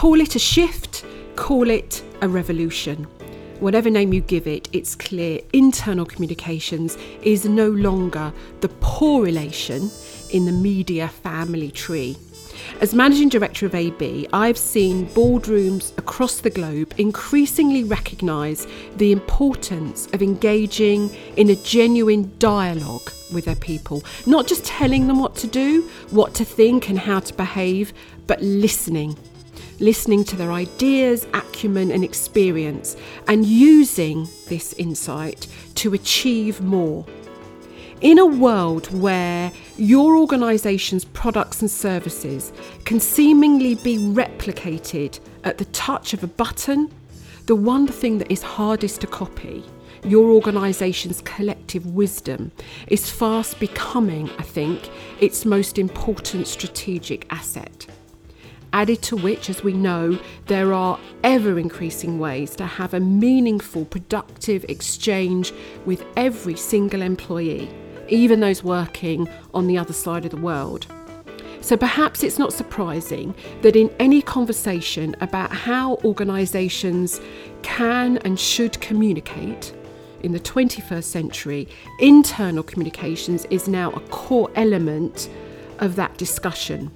Call it a shift, call it a revolution. Whatever name you give it, it's clear internal communications is no longer the poor relation in the media family tree. As managing director of AB, I've seen boardrooms across the globe increasingly recognise the importance of engaging in a genuine dialogue with their people, not just telling them what to do, what to think, and how to behave, but listening. Listening to their ideas, acumen, and experience, and using this insight to achieve more in a world where your organisation's products and services can seemingly be replicated at the touch of a button, the one thing that is hardest to copy, your organisation's collective wisdom, is fast becoming, I think, its most important strategic asset. Added to which, as we know, there are ever increasing ways to have a meaningful, productive exchange with every single employee even those working on the other side of the world. So perhaps it's not surprising that in any conversation about how organisations can and should communicate in the 21st century, internal communications is now a core element of that discussion.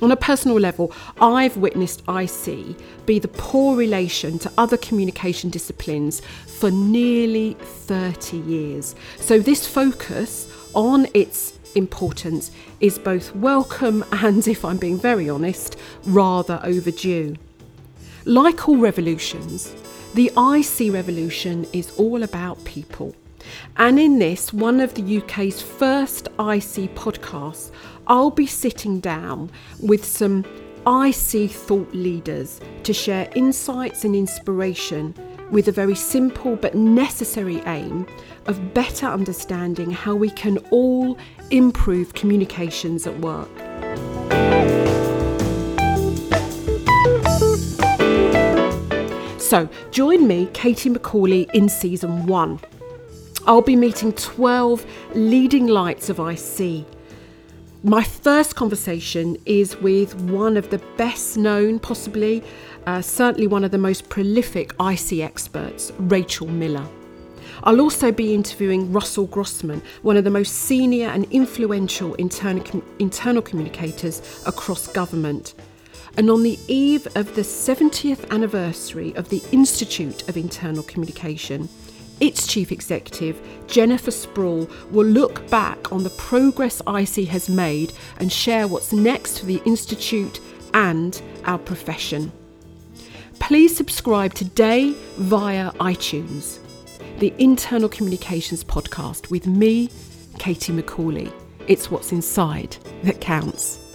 On a personal level, I've witnessed IC be the poor relation to other communication disciplines for nearly 30 years. So, this focus on its importance is both welcome and, if I'm being very honest, rather overdue. Like all revolutions, the IC revolution is all about people. And in this, one of the UK's first IC podcasts, I'll be sitting down with some IC thought leaders to share insights and inspiration with a very simple but necessary aim of better understanding how we can all improve communications at work. So, join me, Katie Macaulay, in season one. I'll be meeting 12 leading lights of IC. My first conversation is with one of the best known, possibly, uh, certainly one of the most prolific IC experts, Rachel Miller. I'll also be interviewing Russell Grossman, one of the most senior and influential internal, com- internal communicators across government. And on the eve of the 70th anniversary of the Institute of Internal Communication, its chief executive, Jennifer Sproul, will look back on the progress IC has made and share what's next for the Institute and our profession. Please subscribe today via iTunes, the Internal Communications Podcast with me, Katie Macaulay. It's what's inside that counts.